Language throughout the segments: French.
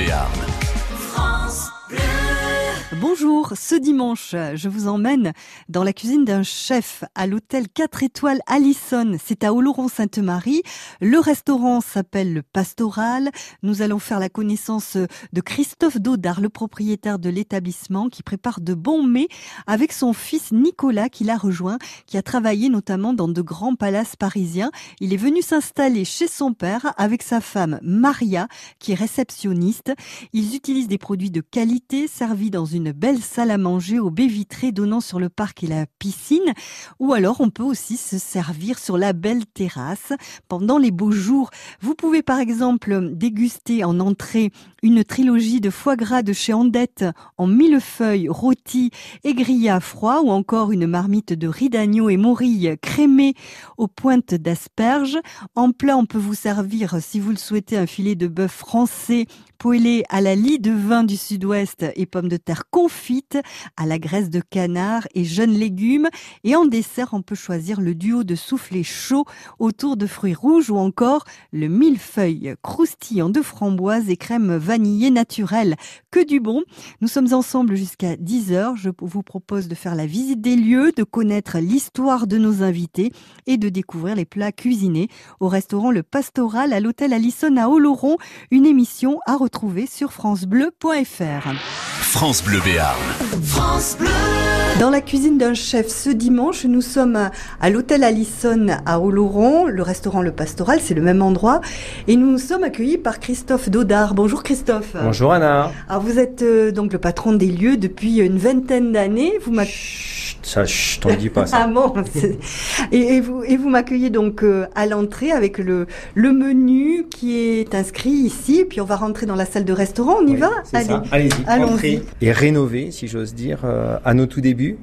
Béarn. Bonjour, ce dimanche, je vous emmène dans la cuisine d'un chef à l'hôtel 4 étoiles Allison. C'est à Oloron-Sainte-Marie. Le restaurant s'appelle le Pastoral. Nous allons faire la connaissance de Christophe Dodard, le propriétaire de l'établissement qui prépare de bons mets avec son fils Nicolas qui l'a rejoint, qui a travaillé notamment dans de grands palaces parisiens. Il est venu s'installer chez son père avec sa femme Maria qui est réceptionniste. Ils utilisent des produits de qualité servis dans une belle salle à manger aux baies vitrées donnant sur le parc et la piscine. Ou alors on peut aussi se servir sur la belle terrasse pendant les beaux jours. Vous pouvez par exemple déguster en entrée une trilogie de foie gras de chez Andette en millefeuille, rôti et à froid ou encore une marmite de riz d'agneau et morille crémée aux pointes d'asperges. En plat, on peut vous servir, si vous le souhaitez, un filet de bœuf français poêlé à la lie de vin du sud-ouest et pommes de terre confites, à la graisse de canard et jeunes légumes. Et en dessert, on peut choisir le duo de soufflé chaud autour de fruits rouges ou encore le millefeuille croustillant de framboises et crème vanillée naturelle. Que du bon. Nous sommes ensemble jusqu'à 10h. Je vous propose de faire la visite des lieux, de connaître l'histoire de nos invités et de découvrir les plats cuisinés au restaurant Le Pastoral à l'hôtel Allison à Oloron. Une émission à retrouver sur francebleu.fr. France Bleu Béarn. France Bleu. Dans la cuisine d'un chef ce dimanche, nous sommes à, à l'hôtel Allison à Oloron, le restaurant Le Pastoral, c'est le même endroit, et nous sommes accueillis par Christophe Dodard. Bonjour Christophe. Bonjour Anna. Alors vous êtes euh, donc le patron des lieux depuis une vingtaine d'années. Vous ça, chut, t'en dis pas Ah ça. bon, c'est- et, et vous et vous m'accueillez donc euh, à l'entrée avec le le menu qui est inscrit ici, puis on va rentrer dans la salle de restaurant. On y Oui, va c'est ça. Allez-y. Allons-y. Et rénové, si j'ose dire, euh, à nos tout débuts,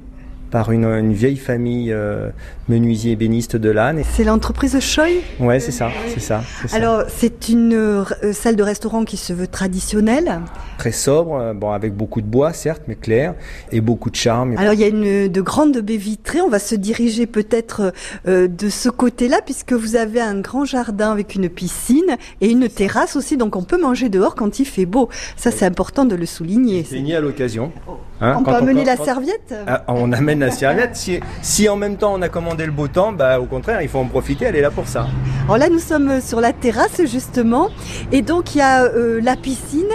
par une, une vieille famille euh, menuisier ébéniste de l'âne. C'est l'entreprise Choi. Ouais, c'est ça, c'est ça. Alors, c'est une euh, salle de restaurant qui se veut traditionnelle. Très sobre, euh, bon, avec beaucoup de bois, certes, mais clair, et beaucoup de charme. Alors, il y a une de grandes baies vitrées. On va se diriger peut-être euh, de ce côté-là, puisque vous avez un grand jardin avec une piscine et une terrasse aussi. Donc, on peut manger dehors quand il fait beau. Ça, c'est important de le souligner. C'est ni à l'occasion. Hein, on peut quand amener la serviette Ah, on amène Si, en même temps on a commandé le beau temps, bah au contraire, il faut en profiter. Elle est là pour ça. Alors là, nous sommes sur la terrasse justement, et donc il y a euh, la piscine.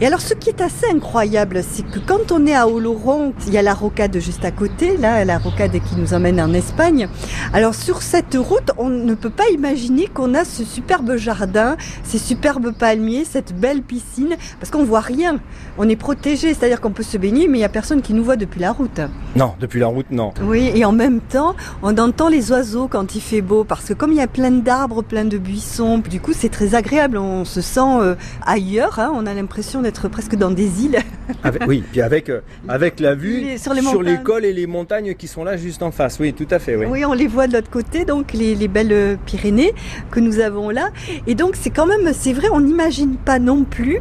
Et alors, ce qui est assez incroyable, c'est que quand on est à Oloron, il y a la rocade juste à côté, là, la rocade qui nous emmène en Espagne. Alors sur cette route, on ne peut pas imaginer qu'on a ce superbe jardin, ces superbes palmiers, cette belle piscine, parce qu'on voit rien. On est protégé, c'est-à-dire qu'on peut se baigner, mais il y a personne qui nous voit depuis la route. Non, depuis la route, non. Oui, et en même temps, on entend les oiseaux quand il fait beau, parce que comme il y a plein d'arbres, plein de buissons, du coup c'est très agréable, on se sent euh, ailleurs, hein, on a l'impression d'être presque dans des îles. Avec- oui, puis avec euh, avec la vue Les- sur les sur l'école et les montagnes qui sont là juste en face. Oui, tout à fait. Oui. Oui, on les voit de l'autre côté, donc les, les belles euh, Pyrénées que nous avons là. Et donc c'est quand même, c'est vrai, on n'imagine pas non plus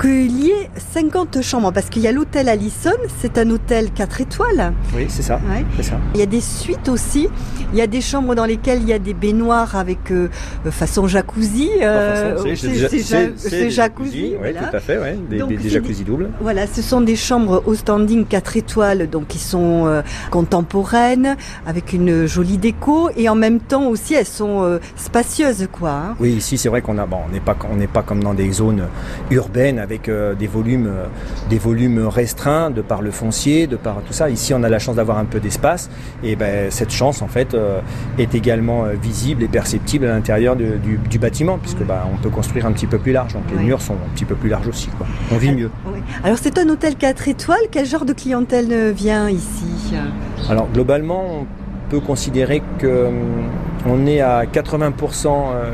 qu'il y ait 50 chambres, parce qu'il y a l'hôtel Allison, c'est un hôtel 4 étoiles. Oui, c'est ça. Ouais. C'est ça. Il y a des suites aussi. Il y a des chambres dans lesquelles il y a des baignoires avec euh, façon jacuzzi. euh, Enfin, c'est- jacuzzi. Oui, voilà. tout à fait. Ouais. Des, Donc, des- des c'est jacuzzi doubles. Voilà, ce sont des chambres au standing 4 étoiles, donc qui sont euh, contemporaines, avec une jolie déco, et en même temps aussi elles sont euh, spacieuses, quoi. hein. Oui, ici c'est vrai qu'on a bon, on n'est pas on n'est pas comme dans des zones urbaines avec des volumes des volumes restreints de par le foncier, de par tout ça. Ici, on a la chance d'avoir un peu d'espace et ben cette chance en fait euh, est également euh, visible et perceptible à l'intérieur du, du bâtiment puisque bah, on peut construire un petit peu plus large. Donc les murs sont un petit peu plus larges aussi quoi. On vit mieux. Oui. Alors c'est un hôtel 4 étoiles, quel genre de clientèle euh, vient ici Alors globalement, on peut considérer que hum, on est à 80% euh,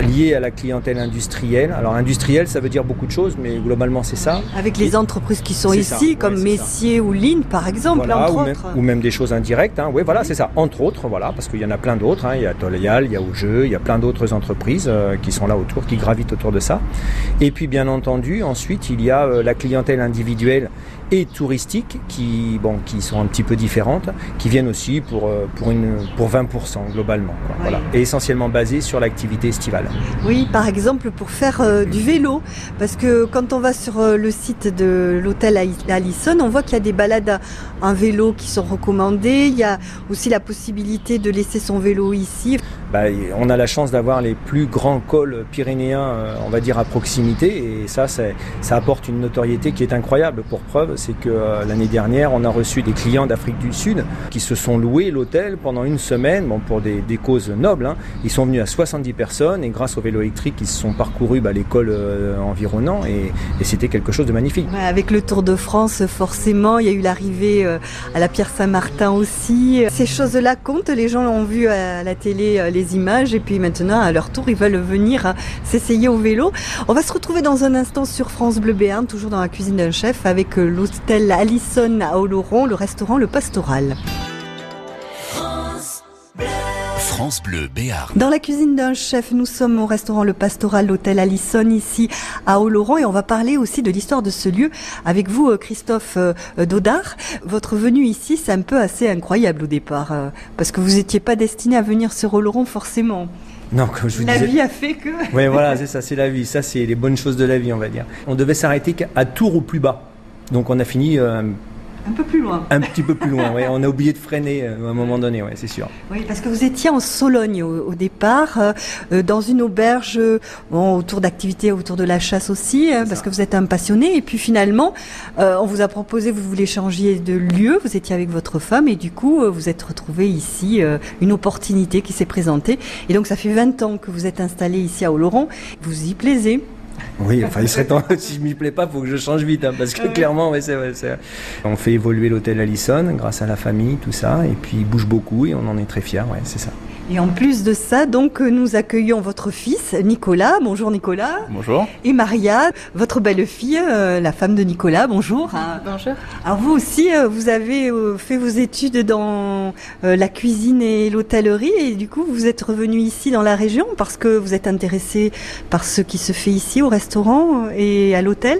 lié à la clientèle industrielle. Alors industrielle, ça veut dire beaucoup de choses, mais globalement c'est ça. Avec les entreprises qui sont ici, ça, comme Messier ou Lynn par exemple, Voilà, entre ou, même, autres. ou même des choses indirectes. Hein. Oui, voilà, c'est ça. Entre autres, voilà, parce qu'il y en a plein d'autres. hein. Il y a Toléal, il y a Augeux, il y a plein d'autres entreprises euh, qui sont là autour, qui gravitent autour de ça. Et puis, bien entendu, ensuite, il y a euh, la clientèle individuelle et touristiques qui, bon, qui sont un petit peu différentes, qui viennent aussi pour, euh, pour, une, pour 20% globalement. voilà. Et essentiellement basées sur l'activité estivale. Oui, par exemple pour faire euh, du vélo, parce que quand on va sur euh, le site de l'hôtel Allison, on voit qu'il y a des balades en vélo qui sont recommandées, il y a aussi la possibilité de laisser son vélo ici. Bah, on a la chance d'avoir les plus grands cols pyrénéens, on va dire, à proximité, et ça, ça apporte une notoriété qui est incroyable. Pour preuve, c'est que euh, l'année dernière, on a reçu des clients d'Afrique du Sud qui se sont loués l'hôtel pendant une semaine, pour des, causes nobles. Hein. Ils sont venus à 70 personnes et grâce au vélo électrique, ils se sont parcourus bah, l'école euh, environnant et, c'était quelque chose de magnifique. avec le Tour de France, forcément, il y a eu l'arrivée euh, à la Pierre Saint-Martin aussi. Ces choses-là comptent. Les gens ont vu à la télé les images et puis maintenant, à leur tour, ils veulent venir hein, s'essayer au vélo. On va se retrouver dans un instant sur France Bleu Béarn, toujours dans la cuisine d'un chef, avec l'autre l'hôtel Allison à Oloron, le restaurant Le Pastoral. France Bleu Béarn. Dans la cuisine d'un chef, nous sommes au restaurant Le Pastoral, l'hôtel Allison ici à Oloron et on va parler aussi de l'histoire de ce lieu avec vous, euh, Christophe euh, Dodard. Votre venue ici, c'est un peu assez incroyable au départ euh, parce que vous n'étiez pas destiné à venir sur Oloron forcément. Non, comme je vous la vie a fait que. oui, voilà, c'est ça, c'est la vie. Ça, c'est les bonnes choses de la vie, on va dire. On devait s'arrêter à Tours au plus bas. Donc on a fini euh, un peu plus loin. Un petit peu plus loin, oui. On a oublié de freiner euh, à un moment donné, oui, c'est sûr. Oui, parce que vous étiez en Sologne au, départ, euh, dans une auberge, autour d'activités, autour de la chasse aussi, hein, parce que vous êtes un passionné. Et puis finalement, on vous a proposé, vous voulez changer de lieu, vous étiez avec votre femme, et du coup, vous êtes retrouvé ici, une opportunité qui s'est présentée. Et donc, ça fait 20 ans que vous êtes installé ici à Oloron. Vous y plaisez oui, enfin, il serait temps, si je m'y plais pas, il faut que je change vite, hein, parce que clairement, ouais, c'est, on fait évoluer l'hôtel Allison grâce à la famille, tout ça, et puis il bouge beaucoup et on en est très fiers, ouais, c'est ça. Et en plus de ça, donc, nous accueillons votre fils, Nicolas. Bonjour Nicolas. Bonjour. Et Maria, votre belle-fille, euh, la femme de Nicolas. Bonjour. Bonjour. Alors vous aussi, euh, vous avez euh, fait vos études dans la cuisine et l'hôtellerie et du coup, vous êtes revenu ici dans la région parce que vous êtes intéressé par ce qui se fait ici au restaurant et à l'hôtel?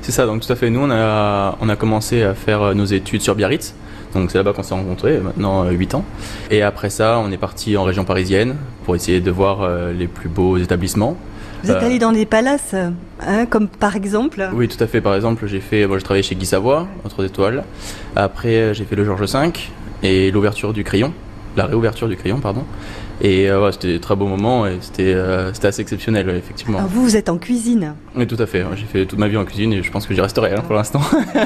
C'est ça, donc tout à fait. Nous, on a, on a commencé à faire nos études sur Biarritz. Donc c'est là-bas qu'on s'est rencontrés, maintenant 8 euh, ans. Et après ça, on est parti en région parisienne pour essayer de voir euh, les plus beaux établissements. Vous êtes euh, allé dans des palaces, hein, comme par exemple Oui, tout à fait. Par exemple, j'ai fait, bon, j'ai travaillé chez Guy Savoie, entre étoiles. Après, j'ai fait le Georges V et l'ouverture du crayon, la réouverture du crayon, pardon. Et euh, c'était un très beau moment et c'était euh, c'était assez exceptionnel, effectivement. Alors vous, vous êtes en cuisine Oui, tout à fait. J'ai fait toute ma vie en cuisine et je pense que j'y resterai hein, pour l'instant.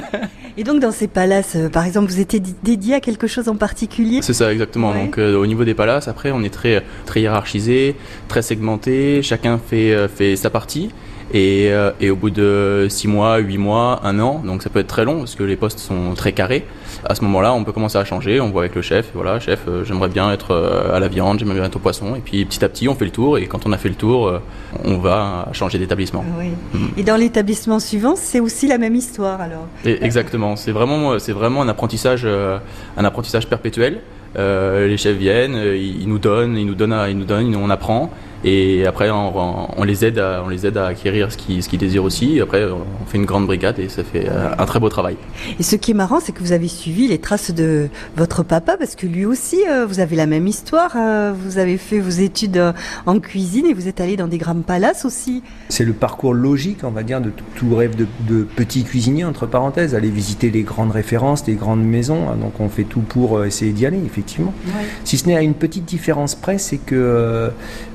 et donc dans ces palaces, euh, par exemple, vous étiez dédié à quelque chose en particulier? C'est ça, exactement. Donc au niveau des palaces, après, on est très, très hiérarchisé, très segmenté, chacun fait, fait sa partie. Et, et, au bout de 6 mois, 8 mois, 1 an, donc ça peut être très long parce que les postes sont très carrés à ce moment-là, on peut commencer à changer. On voit avec le chef, voilà, chef, euh, j'aimerais bien être euh, à la viande, j'aimerais bien être au poisson. Et puis petit à petit, on fait le tour. Et quand on a fait le tour, euh, on va changer d'établissement. Mm. Et dans l'établissement suivant, c'est aussi la même histoire alors? exactement. C'est vraiment, c'est vraiment un apprentissage, un apprentissage perpétuel. les chefs viennent, ils nous donnent, ils nous donnent, ils nous donnent, on apprend. Et après, on, les aide à, on les aide à acquérir ce qu'ils ce désirent aussi. après, on fait une grande brigade et ça fait euh, un très beau travail. Et ce qui est marrant, c'est que vous avez suivi les traces de votre papa, parce que lui aussi, euh, vous avez la même histoire. Euh, vous avez fait vos études en cuisine et vous êtes allé dans des grands palaces aussi. C'est le parcours logique, on va dire, de tout, rêve de, de, petit cuisinier, entre parenthèses, aller visiter les grandes références, les grandes maisons. Donc on fait tout pour essayer d'y aller, effectivement. Si ce n'est à une petite différence près, c'est que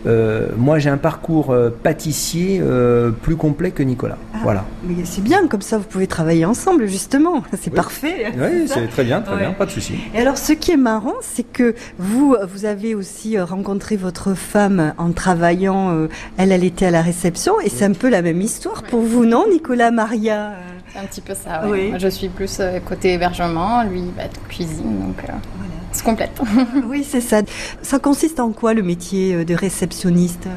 euh, moi, j'ai un parcours euh, pâtissier euh, plus complet que Nicolas. Ah, voilà. Mais c'est bien, comme ça, vous pouvez travailler ensemble, justement. C'est parfait. Oui, c'est très bien, très bien, pas de souci. Et alors, ce qui est marrant, c'est que vous, vous avez aussi rencontré votre femme en travaillant. elle, elle était à la réception, et c'est un peu la même histoire pour vous, non, Nicolas, Maria un petit peu ça, oui. Moi, je suis plus côté hébergement, lui, va être cuisine, donc complète. oui, c'est ça. Ça consiste en quoi le métier euh, de réceptionniste?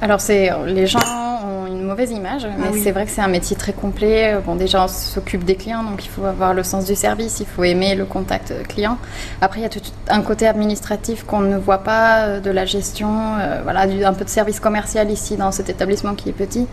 Alors c'est les gens ont une mauvaise image, mais ah c'est vrai que c'est un métier très complet. Bon déjà on s'occupe des clients, donc il faut avoir le sens du service, il faut aimer le contact client. Après il y a tout un côté administratif qu'on ne voit pas, euh, de la gestion, euh, voilà, un peu de service commercial ici dans cet établissement qui est petit.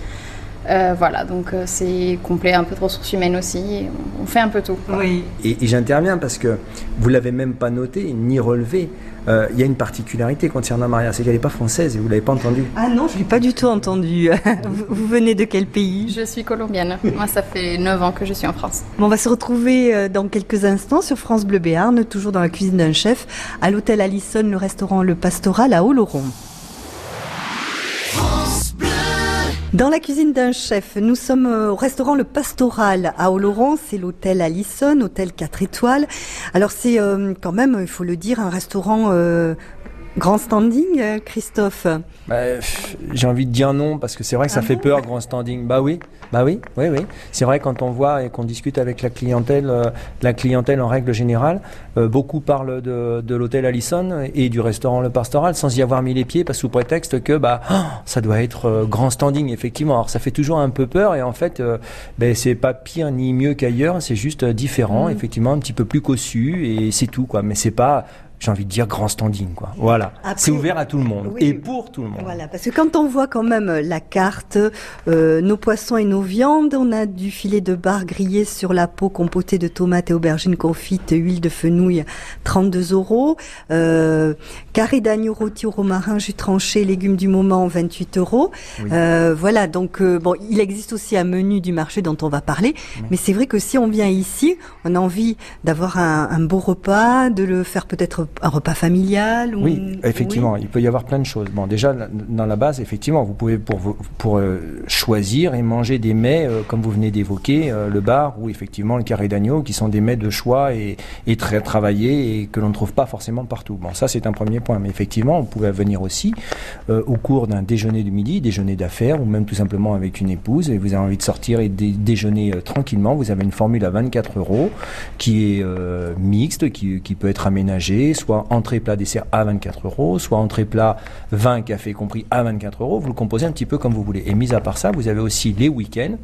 Euh, voilà, donc euh, c'est complet, un peu de ressources humaines aussi. On fait un peu tout. Oui. Et, j'interviens parce que vous l'avez même pas noté ni relevé. Euh, il y a une particularité concernant Maria, c'est qu'elle n'est pas française et vous l'avez pas entendue. Ah non, je l'ai pas du tout entendue. vous, venez de quel pays? Je suis colombienne. Moi, ça fait 9 ans que je suis en France. Bon, on va se retrouver dans quelques instants sur France Bleu Béarn, toujours dans la cuisine d'un chef, à l'hôtel Allison, le restaurant Le Pastoral à Oloron. Dans la cuisine d'un chef, nous sommes au restaurant Le Pastoral à Oloron, c'est l'hôtel Allison, hôtel 4 étoiles. Alors c'est euh, quand même, il faut le dire, un restaurant euh, Grand standing, euh, Christophe bah, J'ai envie de dire non, parce que c'est vrai que ça ah fait peur, grand standing. Bah oui, bah oui, oui, oui. C'est vrai quand on voit et qu'on discute avec la clientèle, euh, la clientèle en règle générale, euh, beaucoup parlent de, de l'hôtel Allison et du restaurant Le Pastoral sans y avoir mis les pieds, parce sous prétexte que bah oh, ça doit être grand standing, effectivement. Alors ça fait toujours un peu peur et en fait, ben, c'est pas pire ni mieux qu'ailleurs, c'est juste différent, mm. effectivement, un petit peu plus cossu et c'est tout quoi. Mais c'est pas j'ai envie de dire grand standing quoi. Voilà. C'est ouvert à tout le monde et pour tout le monde. Voilà, parce que quand on voit quand même la carte, euh, nos poissons et nos viandes, on a du filet de bar grillé sur la peau compoté de tomates et aubergines confites, huile de fenouil, 32 euros. Euh, carré d'agneau rôti au romarin, jus tranché, légumes du moment, 28 euros. Euh, voilà, donc euh, bon, il existe aussi un menu du marché dont on va parler, mais c'est vrai que si on vient ici, on a envie d'avoir un, un beau repas, de le faire peut-être un repas familial Oui, effectivement, il peut y avoir plein de choses. Bon, déjà, dans la base, effectivement, vous pouvez pour, pour euh, choisir et manger des mets, euh, comme vous venez d'évoquer, euh, le bar ou effectivement le carré d'agneau, qui sont des mets de choix et, et très travaillés et que l'on ne trouve pas forcément partout. Bon, ça, c'est un premier point. Mais effectivement, vous pouvez venir aussi au cours d'un déjeuner du midi, déjeuner d'affaires, ou même tout simplement avec une épouse, et vous avez envie de sortir et déjeuner tranquillement. Vous avez une formule à 24 euros qui est mixte, qui, qui peut être aménagée, soit entrée plat dessert à 24 euros, soit entrée plat vin café compris à 24 euros. Vous le composez un petit peu comme vous voulez. Et mis à part ça, vous avez aussi les week-ends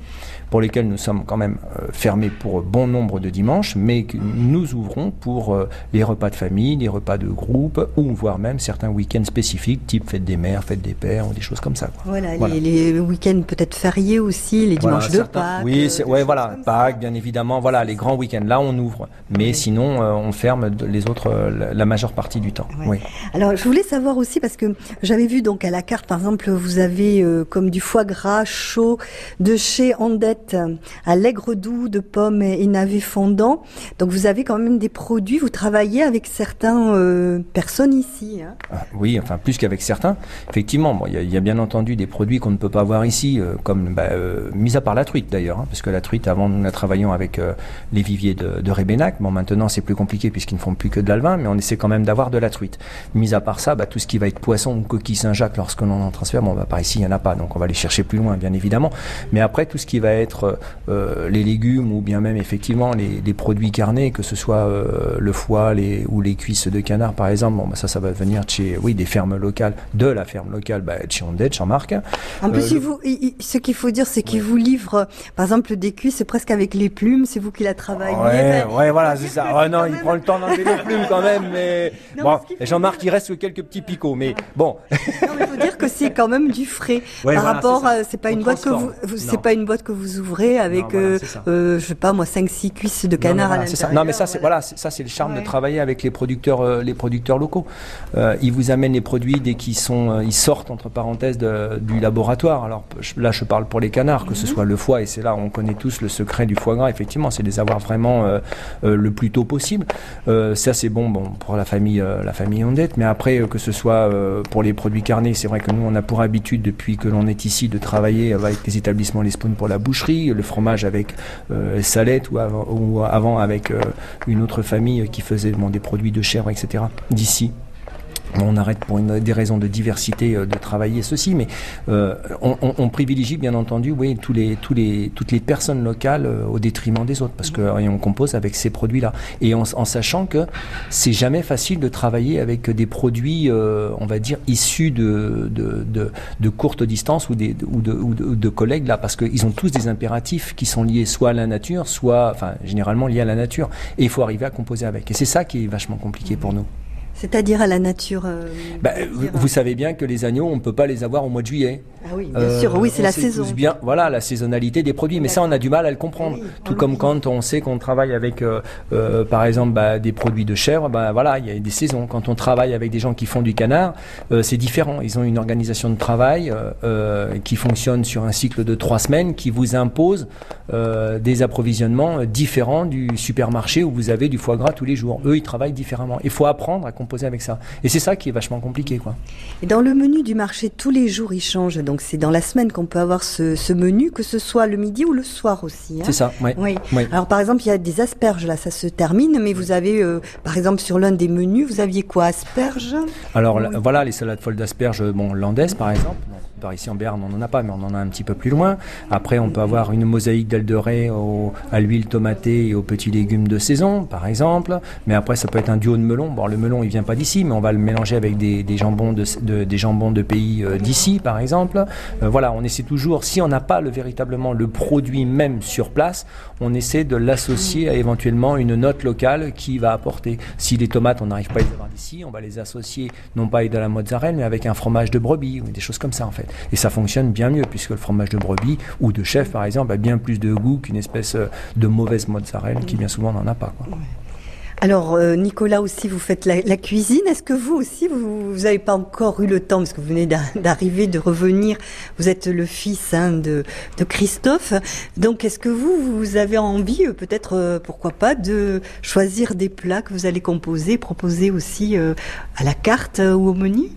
pour lesquels nous sommes quand même euh, fermés pour bon nombre de dimanches, mais que nous ouvrons pour euh, les repas de famille, les repas de groupe, ou voire même certains week-ends spécifiques, type fête des mères, fête des pères, ou des choses comme ça. Voilà, Les, week-ends peut-être fériés aussi, les dimanches de Pâques. Oui, euh, ouais, voilà, Pâques, bien évidemment, voilà, les grands week-ends, là on ouvre, mais sinon on ferme les autres la majeure partie du temps. Oui. Alors je voulais savoir aussi, parce que j'avais vu donc à la carte, par exemple, vous avez comme du foie gras chaud de chez Andette à l'aigre doux de pommes et navets fondants. Donc vous avez quand même des produits, vous travaillez avec certaines euh, personnes ici. Hein. Ah, oui, enfin plus qu'avec certains. Effectivement, il y, a bien entendu des produits qu'on ne peut pas avoir ici, euh, comme bah, euh, mis à part la truite d'ailleurs, hein, parce que la truite avant nous la travaillions avec les viviers de, de Rébénac. Bon maintenant c'est plus compliqué puisqu'ils ne font plus que de l'alvin, mais on essaie quand même d'avoir de la truite. Mis à part ça, bah, tout ce qui va être poisson ou coquille Saint-Jacques lorsque l'on en transfère, bon bah, par ici il n'y en a pas, donc on va aller chercher plus loin bien évidemment. Mais après tout ce qui va être euh, les légumes ou bien même effectivement les, produits carnés, que ce soit euh, le foie les, ou les cuisses de canard par exemple. Bon, bah, ça, ça va venir de chez oui des fermes locales, de la ferme locale, bah, de chez Ondet, chez Marc. En plus, euh, vous, ce qu'il faut dire, c'est qu'il vous livre, par exemple, des cuisses presque avec les plumes. C'est vous qui la travaillé. Ouais, voilà, c'est ça. Oh, non, il prend le temps d'enlever les plumes quand même, mais bon, Jean-Marc, il reste quelques petits picots, mais bon. non, mais faut dire que c'est quand même du frais par rapport. C'est pas une boîte que vous, c'est pas une boîte que vous ouvrez avec, euh, euh, je sais pas moi, 5-6 cuisses de canard à l'intérieur. Non, mais ça, c'est voilà, ça c'est le charme de travailler avec les producteurs, euh, les producteurs locaux. ils vous amènent les produits dès qu'ils sont, ils sortent entre parenthèses du laboratoire. Alors là, je parle pour les canards, que ce mhm. soit le foie, et c'est là on connaît tous le secret du foie gras. Effectivement, c'est de les avoir vraiment le plus tôt possible. ça, c'est bon, bon la famille, la famille Ondette. Mais après, que ce soit pour les produits carnés, c'est vrai que nous, on a pour habitude depuis que l'on est ici de travailler avec les établissements Les Spoons pour la boucherie, le fromage avec euh, Salette ou avant, avec euh, une autre famille qui faisait des produits de chèvre, etc. d'ici on arrête pour des raisons de diversité euh, de travailler ceci, mais euh, on, privilégie bien entendu, oui, tous les, tous les, toutes les personnes locales euh, au détriment des autres, parce que on compose avec ces produits-là, et en, sachant que c'est jamais facile de travailler avec des produits, on va dire, issus de, de, de, courte distance ou, des, ou, de, ou de, collègues là, parce qu'ils ont tous des impératifs qui sont liés soit à la nature, soit, enfin, généralement liés à la nature, et il faut arriver à composer avec. Et c'est ça qui est vachement compliqué pour nous. C'est-à-dire à la nature bah, vous, savez bien que les agneaux, on ne peut pas les avoir au mois de juillet. Ah oui, bien sûr, oui, c'est la saison. Bien, voilà, la saisonnalité des produits. Mais ça, on a du mal à le comprendre. Tout comme quand on sait qu'on travaille avec, par exemple, bah, des produits de chèvre, bah, voilà, il y a des saisons. Quand on travaille avec des gens qui font du canard, c'est différent. Ils ont une organisation de travail qui fonctionne sur un cycle de trois semaines, qui vous impose des approvisionnements différents du supermarché où vous avez du foie gras tous les jours. Eux, ils travaillent différemment. Il faut apprendre à composer avec ça. Et c'est ça qui est vachement compliqué. Quoi. Et dans le menu du marché, tous les jours, il change. Donc c'est dans la semaine qu'on peut avoir ce, menu, que ce soit le midi ou le soir aussi. Hein. C'est ça, oui. Alors par exemple, il y a des asperges, là, ça se termine, mais vous avez, euh, par exemple, sur l'un des menus, vous aviez quoi Asperges? Alors voilà, les salades folles d'asperges, bon, landaises par exemple. Par ici en Berne, on n'en a pas, mais on en a un petit peu plus loin. Après, on peut avoir une mosaïque d'ailes de raie à l'huile tomatée et aux petits légumes de saison, par exemple. Mais après, ça peut être un duo de melon. Bon, le melon, il vient pas d'ici, mais on va le mélanger avec des, jambons de, des jambons de pays euh, d'ici, par exemple. Euh, voilà, on essaie toujours, si on n'a pas le, véritablement le produit même sur place, on essaie de l'associer à éventuellement une note locale qui va apporter. Si les tomates, on n'arrive pas à les avoir d'ici, on va les associer non pas avec de la mozzarella, mais avec un fromage de brebis ou des choses comme ça, en fait. Et ça fonctionne bien mieux, puisque le fromage de brebis ou de chef, par exemple, a bien plus de goût qu'une espèce euh, de mauvaise mozzarella qui bien souvent n'en a pas. Alors euh, Nicolas aussi, vous faites la, cuisine. Est-ce que vous aussi, vous n'avez pas encore eu le temps, parce que vous venez d'arriver, de revenir, vous êtes le fils hein, de, Christophe. Donc est-ce que vous, vous avez envie, euh, peut-être, pourquoi pas, de choisir des plats que vous allez composer, proposer aussi à la carte ou au menu?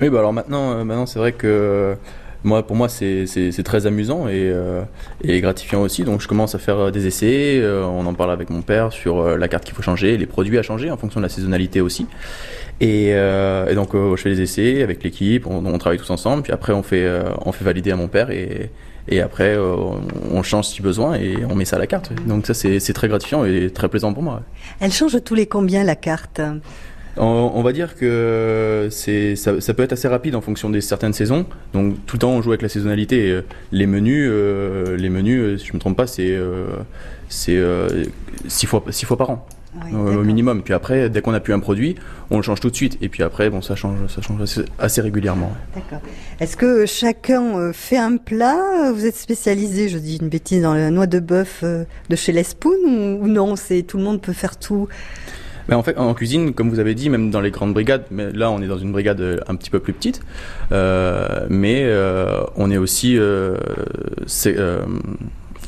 Oui, bah alors euh, maintenant c'est vrai que moi, pour moi, c'est très amusant et, euh, et, gratifiant aussi. Donc, je commence à faire euh, des essais. on en parle avec mon père sur la carte qu'il faut changer, les produits à changer en fonction de la saisonnalité aussi. Et donc, je fais des essais avec l'équipe. On, travaille tous ensemble. Puis après, on fait, on fait valider à mon père et, et après, on change si besoin et on met ça à la carte. Donc, ça, c'est très gratifiant et très plaisant pour moi. Elle change tous les combien la carte? On, va dire que c'est ça, peut être assez rapide en fonction des certaines saisons. Donc tout le temps on joue avec la saisonnalité. Les menus, euh, les menus, euh, si je me trompe pas, c'est euh, c'est six fois six fois par an. au minimum. Puis après, dès qu'on a plus un produit, on le change tout de suite. Et puis après, bon, ça change, ça change assez, régulièrement. D'accord. Est-ce que chacun fait un plat? Vous êtes spécialisé, je dis une bêtise, dans la noix de bœuf de chez Lespoon ou non? C'est tout le monde peut faire tout mais en fait, en cuisine, comme vous avez dit, même dans les grandes brigades, mais là on est dans une brigade euh, un petit peu plus petite, euh, mais euh, on est aussi euh,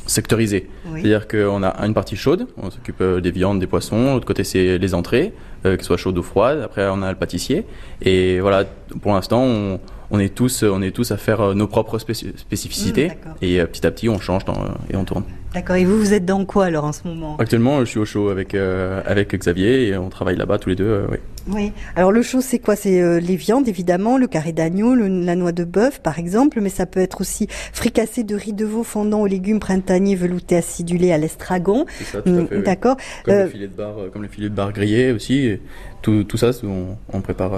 sectorisé. C'est-à-dire qu'on a une partie chaude, on s'occupe des viandes, des poissons, l'autre côté c'est les entrées, que ce soit chaudes ou froides, après on a le pâtissier, et voilà, pour l'instant on on est tous, on est tous à faire nos propres spécificités. Mmh, et petit à petit, on change et on tourne. D'accord. Et vous, vous êtes dans quoi alors en ce moment? Actuellement, je suis au show avec avec Xavier et on travaille là-bas tous les deux. oui. Oui. Alors le show, c'est quoi? C'est les viandes évidemment, le carré d'agneau, la noix de bœuf par exemple, mais ça peut être aussi fricassé de riz de veau fondant aux légumes printaniers veloutés acidulés à l'estragon. C'est ça, tout à fait. D'accord. Comme, le filet de bar, comme le filet de bar grillé aussi. Tout, tout ça, on, on prépare,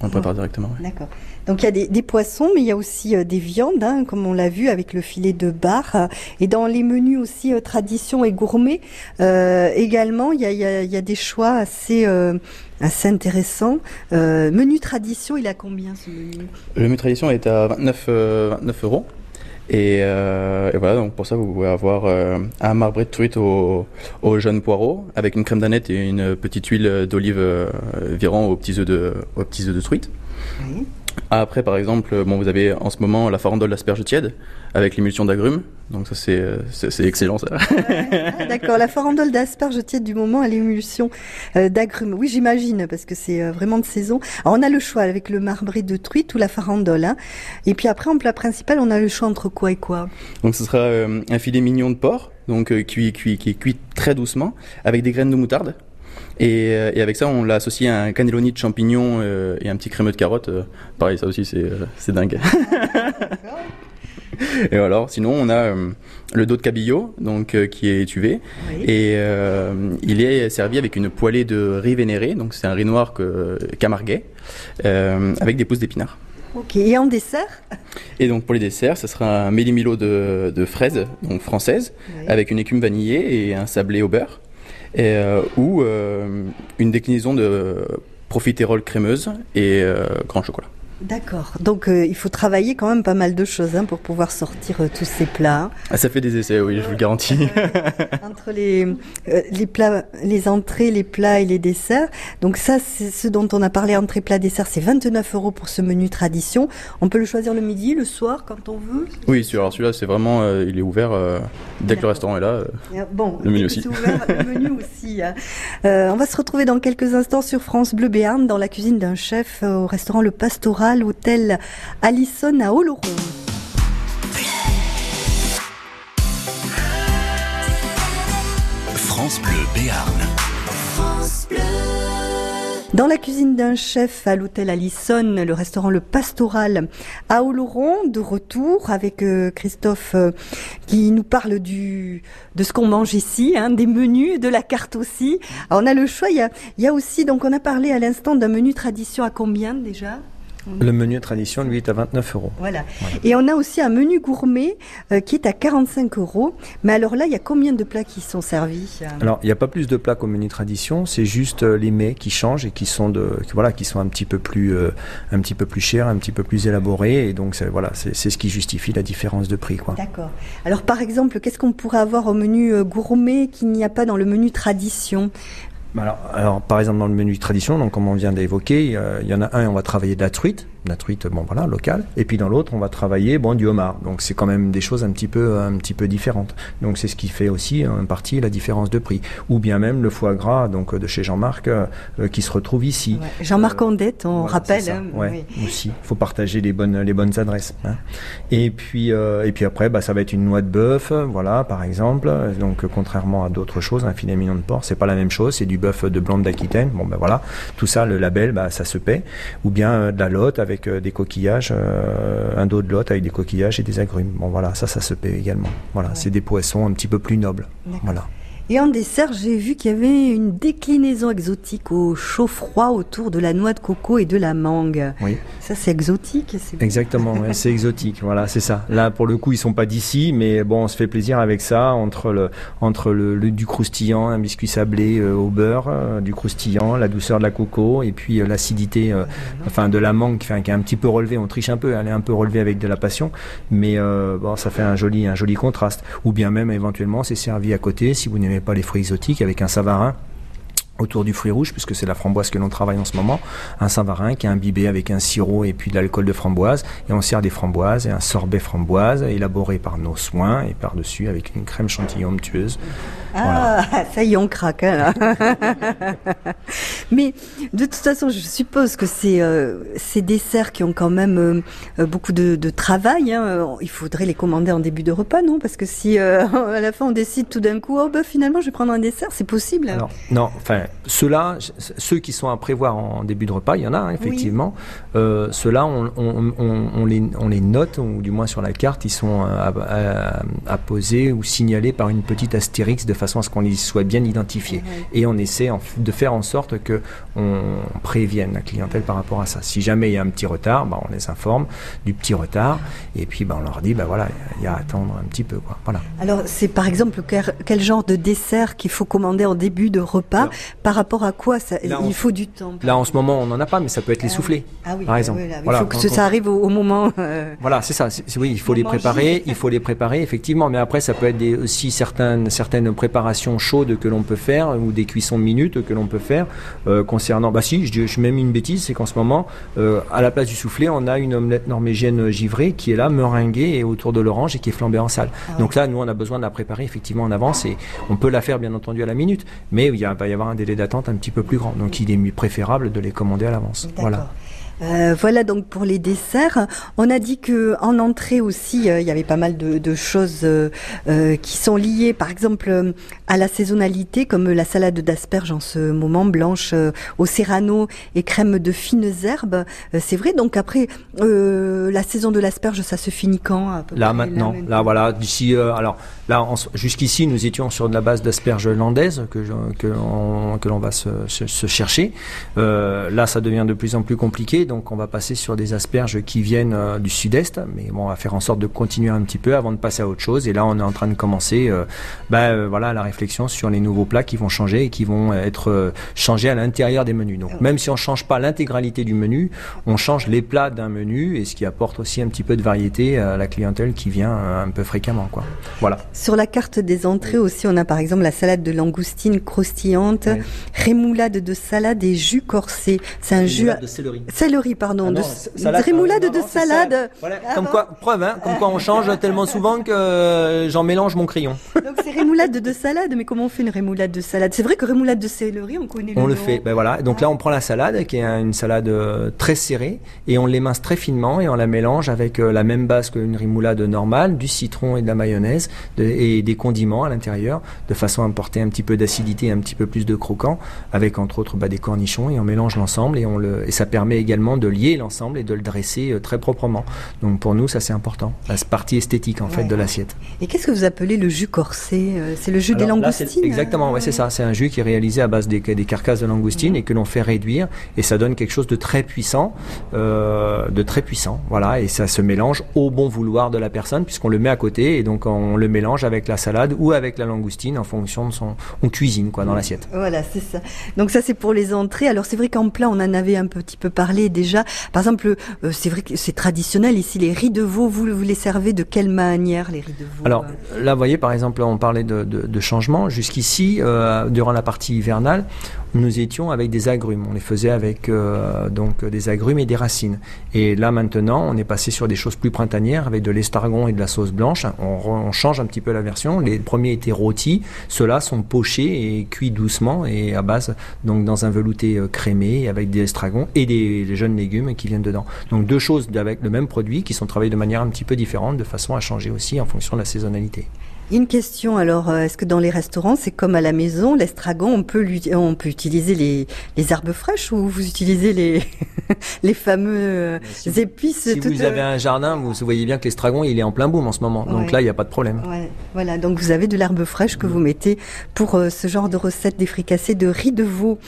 on prépare directement. D'accord. Donc il y a des, poissons, mais il y a aussi euh, des viandes, hein, comme on l'a vu avec le filet de bar. Et dans les menus aussi euh, tradition et gourmet, euh, également, il y a, des choix assez assez intéressants. menu tradition, il a combien ce menu? Le menu tradition est à 29, 29 euros. Et, voilà, donc pour ça, vous pouvez avoir un marbré de truite au, au jaune poireau avec une crème d'aneth et une petite huile d'olive virant aux petits œufs de, aux petits œufs de truite. Oui. Après, par exemple, bon, vous avez en ce moment la farandole d'asperges tiède avec l'émulsion d'agrumes. Donc ça, c'est, c'est, excellent, ça. Ah, d'accord, la farandole d'asperges tiède du moment à l'émulsion euh, d'agrumes. Oui, j'imagine, parce que c'est euh, vraiment de saison. Alors, on a le choix avec le marbré de truite ou la farandole. Hein. Et puis après, en plat principal, on a le choix entre quoi et quoi Donc ce sera euh, un filet mignon de porc, donc cuit, cuit, qui est cuit très doucement, avec des graines de moutarde. Euh, et, avec ça, on l'a associé à un cannelloni de champignons euh, et un petit crémeux de carottes. Euh, pareil, ça aussi, c'est dingue. et alors, sinon, on a le dos de cabillaud, donc qui est étuvé, et il est servi avec une poêlée de riz vénéré, donc c'est un riz noir que, camarguais, avec des pousses d'épinards. Ok, et en dessert? Et donc pour les desserts, ce sera un méli-milo de, de fraises, donc française, avec une écume vanillée et un sablé au beurre. Euh, ou euh, une déclinaison de profiterole crémeuse et grand chocolat. D'accord. Donc euh, il faut travailler quand même pas mal de choses hein, pour pouvoir sortir euh, tous ces plats. Ah, ça fait des essais, oui, je vous le garantis. Entre les, euh, les plats, les entrées, les plats et les desserts. Donc ça, c'est ce dont on a parlé, entrée, plat, dessert, c'est 29 euros pour ce menu tradition. On peut le choisir le midi, le soir, quand on veut? Oui, alors celui-là, c'est vraiment, il est ouvert dès que le restaurant est là. bon, le menu aussi. Ouvert, le menu aussi. Hein. on va se retrouver dans quelques instants sur France Bleu Béarn, dans la cuisine d'un chef au restaurant Le Pastoral l'hôtel Allison à Oloron. France Bleu Béarn. Dans la cuisine d'un chef à l'hôtel Allison, le restaurant Le Pastoral à Oloron, de retour avec euh, Christophe euh, qui nous parle du de ce qu'on mange ici, hein, des menus, de la carte aussi. on a le choix. Il y a, il y a aussi donc on a parlé à l'instant d'un menu tradition à combien déjà? Le menu tradition, lui, est à 29 euros. Voilà. Et on a aussi un menu gourmet euh, qui est à 45 euros. Mais alors là, il y a combien de plats qui sont servis? Alors, il n'y a pas plus de plats qu'au menu tradition. C'est juste euh, les mets qui changent et qui sont de, voilà, qui sont un petit peu plus, euh, un petit peu plus chers, un petit peu plus élaborés. Et donc, voilà, c'est ce qui justifie la différence de prix, quoi. D'accord. Alors, par exemple, qu'est-ce qu'on pourrait avoir au menu gourmet qu'il n'y a pas dans le menu tradition? Alors, par exemple, dans le menu tradition, comme on vient d'évoquer, il y en a un, on va travailler de la truite, la truite, bon voilà, locale. Et puis dans l'autre, on va travailler bon du homard. Donc c'est quand même des choses un petit peu un petit peu différentes. Donc c'est ce qui fait aussi en partie la différence de prix. Ou bien même le foie gras donc de chez Jean-Marc euh, qui se retrouve ici. Jean-Marc Ondette, on rappelle. Hein, ouais, aussi. Il faut partager les bonnes les bonnes adresses. Hein. Et puis euh, et puis après, bah, ça va être une noix de bœuf, voilà par exemple. Donc contrairement à d'autres choses, un filet mignon de porc, c'est pas la même chose. C'est du bœuf de blanc d'Aquitaine. Bon ben voilà, tout ça le label, bah, ça se paie. Ou bien euh, de la lotte avec euh, des coquillages, euh, un dos de lotte avec des coquillages et des agrumes. Bon voilà, ça, ça se paie également. Voilà, c'est des poissons un petit peu plus nobles. Voilà. Et en dessert, j'ai vu qu'il y avait une déclinaison exotique au chaud-froid autour de la noix de coco et de la mangue. Oui. Ça, c'est exotique. Exactement, c'est exotique. Voilà, c'est ça. Là, pour le coup, ils sont pas d'ici, mais bon, on se fait plaisir avec ça entre le entre le, du croustillant, un biscuit sablé euh, au beurre, euh, du croustillant, la douceur de la coco et puis euh, l'acidité, enfin de la mangue, qui, qui est un petit peu relevée. On triche un peu, elle est un peu relevée avec de la passion, mais bon, ça fait un joli un joli contraste. Ou bien même éventuellement, c'est servi à côté si vous n'aimez pas les fruits exotiques avec un savarin autour du fruit rouge, puisque c'est la framboise que l'on travaille en ce moment, un savarin qui est imbibé avec un sirop et puis de l'alcool de framboise, et on sert des framboises et un sorbet framboise élaboré par nos soins et par-dessus avec une crème chantilly onctueuse. Ah, ça y est, on craque. Hein, Mais de toute façon, je suppose que c'est euh, ces desserts qui ont quand même euh, beaucoup de, de travail. Hein, il faudrait les commander en début de repas, non? Parce que si euh, à la fin on décide tout d'un coup, oh bah finalement je vais prendre un dessert, c'est possible. Alors, non, enfin ceux-là, ceux qui sont à prévoir en début de repas, il y en a hein, effectivement. Euh, ceux-là, on, les, note, ou du moins sur la carte, ils sont à, poser ou signalés par une petite astérix de façon à ce qu'on les soit bien identifiés. Et on essaie de faire en sorte que on prévienne la clientèle par rapport à ça. Si jamais il y a un petit retard, bah, on les informe du petit retard, et puis bah, on leur dit, bah, voilà, il y a à attendre un petit peu. Quoi. Voilà. Alors, c'est par exemple quel, genre de dessert qu'il faut commander en début de repas? Par rapport à quoi ça, il faut du temps Là, en ce moment, on n'en a pas, mais ça peut être les ah soufflés, ah oui, par exemple. il faut que ça arrive au, moment. Euh, voilà, c'est ça. oui, il faut les préparer. Il faut les préparer, effectivement. Mais après, ça peut être aussi certaines, certaines préparations chaudes que l'on peut faire ou des cuissons minutes que l'on peut faire euh, concernant. Bah si, je, je mets une bêtise, c'est qu'en ce moment, euh, à la place du soufflé, on a une omelette norvégienne givrée qui est là, meringuée et autour de l'orange et qui est flambée en salle. Ah Donc là, nous, on a besoin de la préparer effectivement en avance et on peut la faire bien entendu à la minute, mais il va y avoir un délai d'attente un petit peu plus grand. Donc il est préférable de les commander à l'avance. Voilà. Euh, voilà donc pour les desserts. On a dit que en entrée aussi, euh, il y avait pas mal de, choses euh, qui sont liées, par exemple, à la saisonnalité, comme la salade d'asperges en ce moment, blanche au serrano et crème de fines herbes. C'est vrai. Donc après, la saison de l'asperge, ça se finit quand Là maintenant. Là, voilà. D'ici, alors là, jusqu'ici, nous étions sur de la base d'asperges landaises que que l'on va se, se chercher. là, ça devient de plus en plus compliqué donc on va passer sur des asperges qui viennent du sud-est, mais bon, on va faire en sorte de continuer un petit peu avant de passer à autre chose. Et là, on est en train de commencer, bah, voilà, la réflexion sur les nouveaux plats qui vont changer et qui vont être changés à l'intérieur des menus. Donc, même si on change pas l'intégralité du menu, on change les plats d'un menu et ce qui apporte aussi un petit peu de variété à la clientèle qui vient un peu fréquemment, quoi. Voilà. Sur la carte des entrées aussi, on a par exemple la salade de langoustine croustillante, rémoulade de salade et jus corsé. C'est un jus de céleri. Céleri, pardon. Ah de... rémoulade de salade. Ah comme quoi, preuve, hein, comme quoi on change tellement souvent que euh, j'en mélange mon crayon. Donc c'est rémoulade de salade, mais comment on fait une rémoulade de salade? C'est vrai que rémoulade de céleri, on connaît le On le fait, ben voilà. Donc là, on prend la salade, qui est une salade euh, très serrée, et on l'émince très finement et on la mélange avec euh, la même base qu'une rémoulade normale, du citron et de la mayonnaise et des condiments à l'intérieur, de façon à apporter un petit peu d'acidité un petit peu plus de croquant, avec entre autres bah, des cornichons, et on mélange l'ensemble et, on le, et ça permet également de lier l'ensemble et de le dresser euh, très proprement. Donc pour nous, ça c'est important, la partie esthétique en fait de l'assiette. Et qu'est-ce que vous appelez le jus corsé euh, C'est le jus des langoustines Exactement, ouais, c'est ça. C'est un jus qui est réalisé à base des, des carcasses de langoustines et que l'on fait réduire, et ça donne quelque chose de très puissant, euh, de très puissant, voilà, et ça se mélange au bon vouloir de la personne puisqu'on le met à côté et donc on le mélange avec la salade ou avec la langoustine en fonction de son on cuisine quoi dans l'assiette. Voilà, c'est ça. Donc ça c'est pour les entrées. Alors c'est vrai qu'en plat on en avait un petit peu parlé déjà. Par exemple, euh, c'est vrai que c'est traditionnel ici les riz de veau, vous, vous les servez de quelle manière les riz de veau Alors euh? là vous voyez par exemple on parlait de, de, de changement jusqu'ici euh, durant la partie hivernale, nous étions avec des agrumes. On les faisait avec euh, donc des agrumes et des racines. Et là maintenant, on est passé sur des choses plus printanières avec de l'estargon et de la sauce blanche. On, change un petit peu la version. Les premiers étaient rôtis, ceux-là sont pochés et cuits doucement et à base donc dans un velouté euh, crémé avec des estragons et des, jeunes légumes qui viennent dedans. Donc deux choses avec le même produit qui sont travaillées de manière un petit peu différente de façon à changer aussi en fonction de la saisonnalité. Une question alors, euh, est-ce que dans les restaurants, c'est comme à la maison, l'estragon, on peut, on peut utiliser les, les herbes fraîches ou vous utilisez les, les fameux euh, épices Si vous avez un jardin, vous voyez bien que l'estragon, il est en plein boom en ce moment. Donc là, il n'y a pas de problème. Ouais. Voilà, donc vous avez de l'herbe fraîche que vous mettez pour euh, ce genre de recette des fricassés de riz de veau.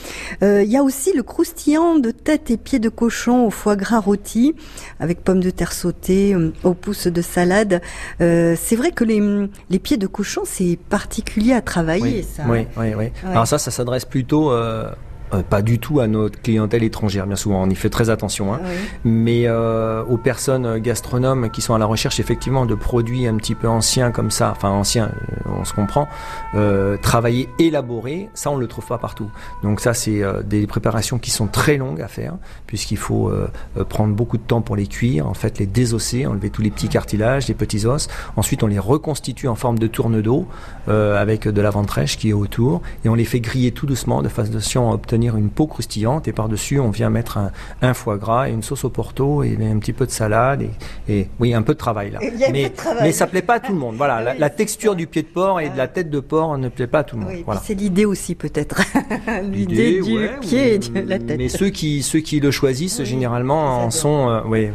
Il y a aussi le croustillant de tête et pieds de cochon au foie gras rôti avec pommes de terre sautées, au pouce de salade. c'est vrai que les, les pieds de cochon, c'est particulier à travailler, ça. Oui, oui, oui. Alors ça, ça s'adresse plutôt euh, euh, pas du tout à notre clientèle étrangère, bien souvent, on y fait très attention, hein. mais euh, aux personnes gastronomes qui sont à la recherche effectivement de produits un petit peu anciens comme ça, enfin anciens, euh, on se comprend, euh, travailler, élaborer, ça on le trouve pas partout. Donc ça c'est euh, des préparations qui sont très longues à faire, puisqu'il faut euh, prendre beaucoup de temps pour les cuire, en fait les désosser, enlever tous les petits cartilages, les petits os, ensuite on les reconstitue en forme de tourne d'eau avec de la ventrèche qui est autour, et on les fait griller tout doucement de façon à obtenir une peau croustillante et par-dessus on vient mettre un, foie gras et une sauce au porto et un petit peu de salade et, oui un peu de travail là. Mais, mais ça plaît pas à tout le monde. Voilà, la, texture du pied de porc et de la tête de porc ne plaît pas à tout le monde. voilà. C'est l'idée aussi peut-être. l'idée du pied et de la tête. Mais ceux qui ceux qui le choisissent généralement en sont euh, oui,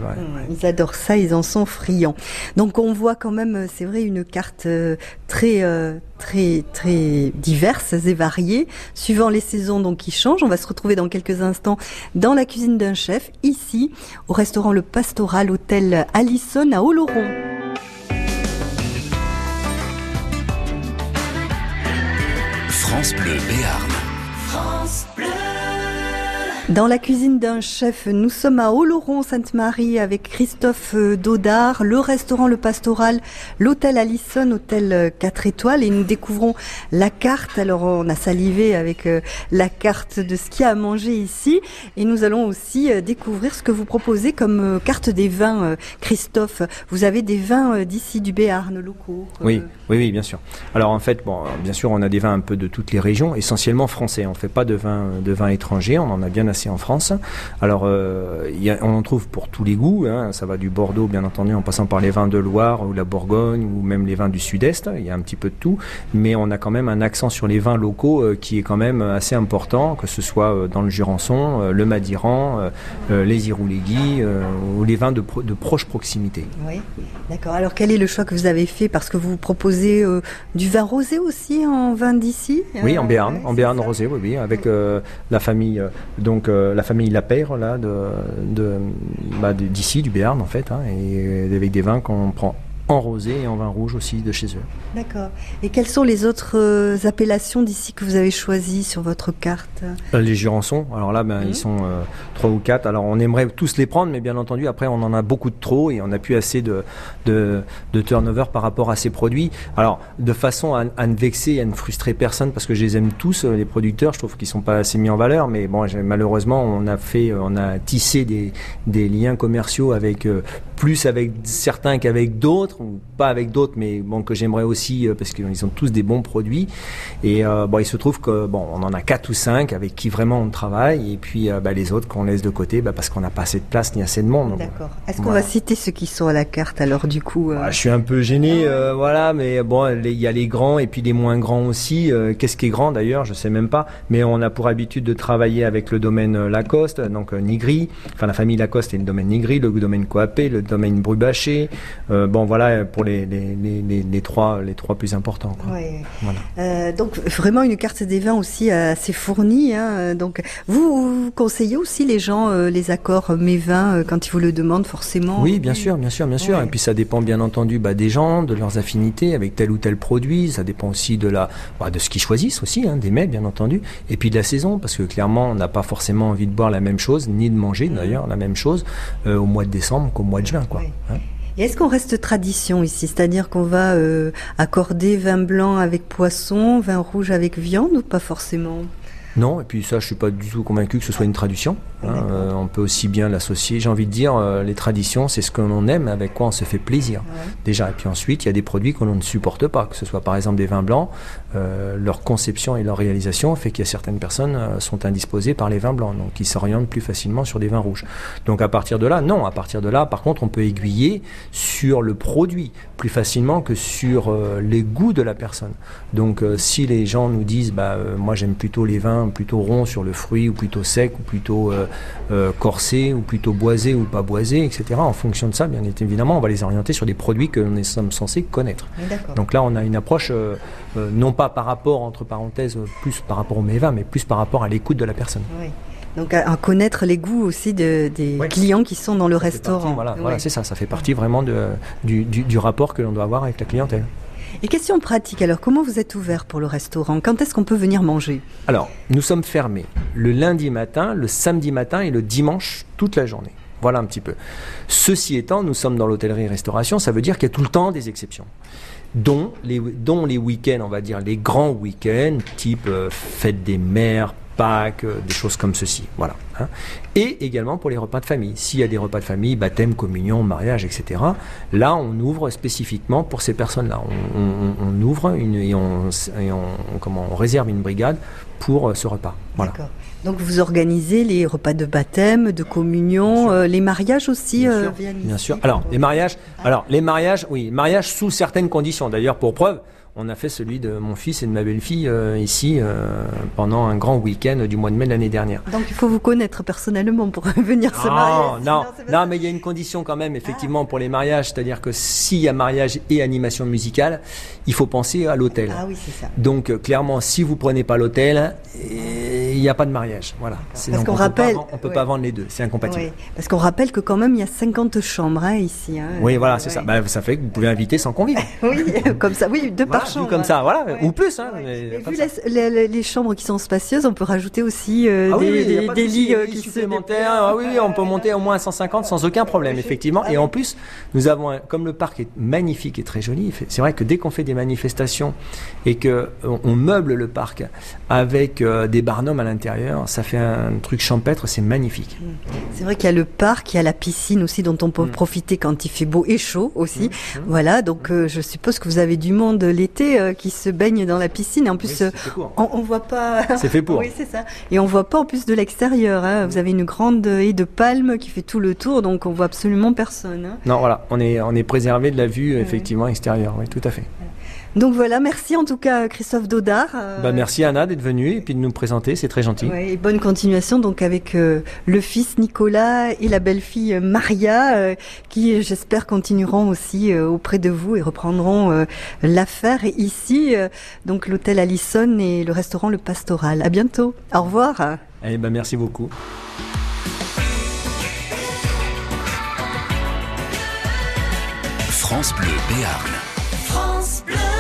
Ils adorent ça, ils en sont friands. Donc on voit quand même euh, c'est vrai une carte euh, très très très diverses et variées suivant les saisons donc qui changent. On va se retrouver dans quelques instants dans la cuisine d'un chef ici au restaurant Le Pastoral Hôtel Allison à Oloron. France Bleu Béarn. France Bleu. Dans la cuisine d'un chef, nous sommes à Oloron-Sainte-Marie avec Christophe euh, Dodard, le restaurant Le Pastoral, l'hôtel Allison, hôtel 4 euh, étoiles et nous découvrons la carte. Alors on a salivé avec euh, la carte de ce qu'il y a à manger ici et nous allons aussi découvrir ce que vous proposez comme carte des vins. Christophe, vous avez des vins d'ici du Béarn locaux. Oui, oui, oui, bien sûr. Alors en fait, bon, bien sûr, on a des vins un peu de toutes les régions, essentiellement français. On fait pas de vins de vins étrangers, on en a bien assez en France. Alors, euh, on en trouve pour tous les goûts. Hein. Ça va du Bordeaux, bien entendu, en passant par les vins de Loire ou la Bourgogne ou même les vins du Sud-Est. Il y a un petit peu de tout, mais on a quand même un accent sur les vins locaux euh, qui est quand même assez important, que ce soit euh, dans le Jurançon, le Madiran, les Iroulégui ou les vins de, de proche proximité. Oui, d'accord. Alors, quel est le choix que vous avez fait? Parce que vous proposez du vin rosé aussi en vin d'ici Oui, en Béarn, en Béarn rosé, oui, oui, avec la famille donc la famille Lapeyre là de bah, d'ici du Béarn en fait, hein, et avec des vins qu'on prend en rosé et en vin rouge aussi de chez eux. D'accord. Et quelles sont les autres euh, appellations d'ici que vous avez choisies sur votre carte? Euh, Les Jurançons. Alors là, ben, ils mhm. sont euh, trois ou quatre. Alors on aimerait tous les prendre, mais bien entendu, après, on en a beaucoup de trop et on n'a plus assez de, de, turnover par rapport à ces produits. Alors, de façon à, ne vexer et à ne frustrer personne, parce que je les aime tous, les producteurs, je trouve qu'ils sont pas assez mis en valeur, mais bon, malheureusement, on a fait, on a tissé des, des liens commerciaux avec plus avec certains qu'avec d'autres, ou pas avec d'autres, mais bon, que j'aimerais aussi, euh, parce qu'ils ont tous des bons produits. Et euh, bon, il se trouve que bon, on en a quatre ou cinq avec qui vraiment on travaille, et puis euh, bah, les autres qu'on laisse de côté, bah, parce qu'on n'a pas assez de place ni assez de monde. D'accord. Est-ce qu'on va citer ceux qui sont à la carte alors du coup bah, Je suis un peu gêné, ah voilà, mais bon, il y a les grands et puis les moins grands aussi. Qu'est-ce qui est grand d'ailleurs Je sais même pas, mais on a pour habitude de travailler avec le domaine Lacoste, donc Nigri, enfin la famille Lacoste et le domaine Nigri, le domaine Coapé, le domaine Brubaché. Euh, bon, voilà pour les, les, trois, les trois plus importants. Euh, donc, vraiment une carte des vins aussi assez fournie. Hein. Donc, vous, conseillez aussi les gens euh, les accords mes vins quand ils vous le demandent forcément? Oui, bien sûr, bien sûr, bien sûr. Et puis, ça dépend bien entendu bah, des gens, de leurs affinités avec tel ou tel produit. Ça dépend aussi de, la, bah, de ce qu'ils choisissent aussi, hein, des mets, bien entendu. Et puis de la saison, parce que clairement, on n'a pas forcément envie de boire la même chose, ni de manger d'ailleurs la même chose au mois de décembre qu'au mois de juin. Quoi. Hein et est-ce qu'on reste tradition ici? C'est-à-dire qu'on va euh, accorder vin blanc avec poisson, vin rouge avec viande ou pas forcément? Non, et puis ça, je suis pas du tout convaincu que ce soit une tradition. Hein. Euh, on peut aussi bien l'associer. J'ai envie de dire, euh, les traditions, c'est ce que l'on aime, avec quoi on se fait plaisir. Déjà, et puis ensuite, il y a des produits que l'on ne supporte pas, que ce soit par exemple des vins blancs. Euh, leur conception et leur réalisation fait qu'il y a certaines personnes sont indisposées par les vins blancs, donc ils s'orientent plus facilement sur des vins rouges. Donc à partir de là, non. À partir de là, par contre, on peut aiguiller sur le produit plus facilement que sur les goûts de la personne. Donc si les gens nous disent, bah moi j'aime plutôt les vins plutôt rond sur le fruit, ou plutôt sec, ou plutôt euh, euh, corsé, ou plutôt boisé, ou pas boisé, etc. En fonction de ça, bien évidemment, on va les orienter sur des produits que nous sommes censés connaître. Donc là, on a une approche, euh, non pas par rapport, entre parenthèses, plus par rapport au méva, mais plus par rapport à l'écoute de la personne. Donc à, connaître les goûts aussi des clients qui sont dans le restaurant. voilà, c'est ça, ça fait partie vraiment de, du rapport que l'on doit avoir avec la clientèle. Et question pratique, alors comment vous êtes ouvert pour le restaurant? Quand est-ce qu'on peut venir manger? Alors, nous sommes fermés le lundi matin, le samedi matin et le dimanche toute la journée. Voilà un petit peu. Ceci étant, nous sommes dans l'hôtellerie-restauration, ça veut dire qu'il y a tout le temps des exceptions. Dont les, dont les week-ends, on va dire les grands week-ends, type euh, fête des mères, Pâques, euh, des choses comme ceci. Voilà. Hein. Et également pour les repas de famille. S'il y a des repas de famille, baptême, communion, mariage, etc., là, on ouvre spécifiquement pour ces personnes-là. On, ouvre une, et, on, comment, on réserve une brigade pour euh, ce repas. Voilà. Donc vous organisez les repas de baptême, de communion, euh, les mariages aussi bien, sûr, bien sûr. Alors les mariages, alors les mariages, oui, mariages sous certaines conditions. D'ailleurs, pour preuve, on a fait celui de mon fils et de ma belle-fille euh, ici euh, pendant un grand week-end du mois de mai de l'année dernière. Donc il faut vous connaître personnellement pour venir se marier. Non, non, mais il y a une condition quand même effectivement pour les mariages, c'est-à-dire que s'il y a mariage et animation musicale, il faut penser à l'hôtel. Ah oui, c'est ça. Donc euh, clairement, si vous prenez pas l'hôtel, il n'y a pas de mariage. Voilà. Parce qu'on rappelle, on peut pas vendre les deux, c'est incompatible. Parce qu'on rappelle que quand même il y a 50 chambres hein, ici. Hein. Oui, voilà, c'est ça. Bah, ça fait que vous pouvez inviter sans convives. oui, comme ça. Oui, deux par comme ça, voilà, ou plus. Hein, vu Les, chambres qui sont spacieuses, on peut rajouter aussi euh, ah des, lits euh, qui supplémentaires. Ah oui, on peut monter au moins à 150 sans aucun problème, effectivement. Et en plus, nous avons, comme le parc est magnifique et très joli, c'est vrai que dès qu'on fait des manifestations et que on, meuble le parc avec euh, des barnums à l'intérieur, ça fait un truc champêtre, c'est magnifique. Mm. C'est vrai qu'il y a le parc, il y a la piscine aussi dont on peut mm. profiter quand il fait beau et chaud aussi. Mm. Voilà, donc je suppose que vous avez du monde l'été qui se baigne dans la piscine. Et en plus, euh, on, on, voit pas. C'est fait pour. oui, c'est ça. Et on voit pas en plus de l'extérieur. Hein. Vous avez une grande haie de palmes qui fait tout le tour, donc on voit absolument personne. Hein. Non, voilà, on est on est préservé de la vue effectivement extérieure. Oui, tout à fait. Donc voilà, merci en tout cas Christophe Dodard. Euh, bah, merci Anna d'être venue et puis de nous présenter, c'est très gentil. et bonne continuation donc avec euh, le fils Nicolas et la belle-fille Maria euh, qui j'espère continueront aussi auprès de vous et reprendront l'affaire ici donc l'hôtel Allison et le restaurant Le Pastoral. À bientôt. Au revoir. Eh ben, merci beaucoup. France Bleu Béarn. France Bleu.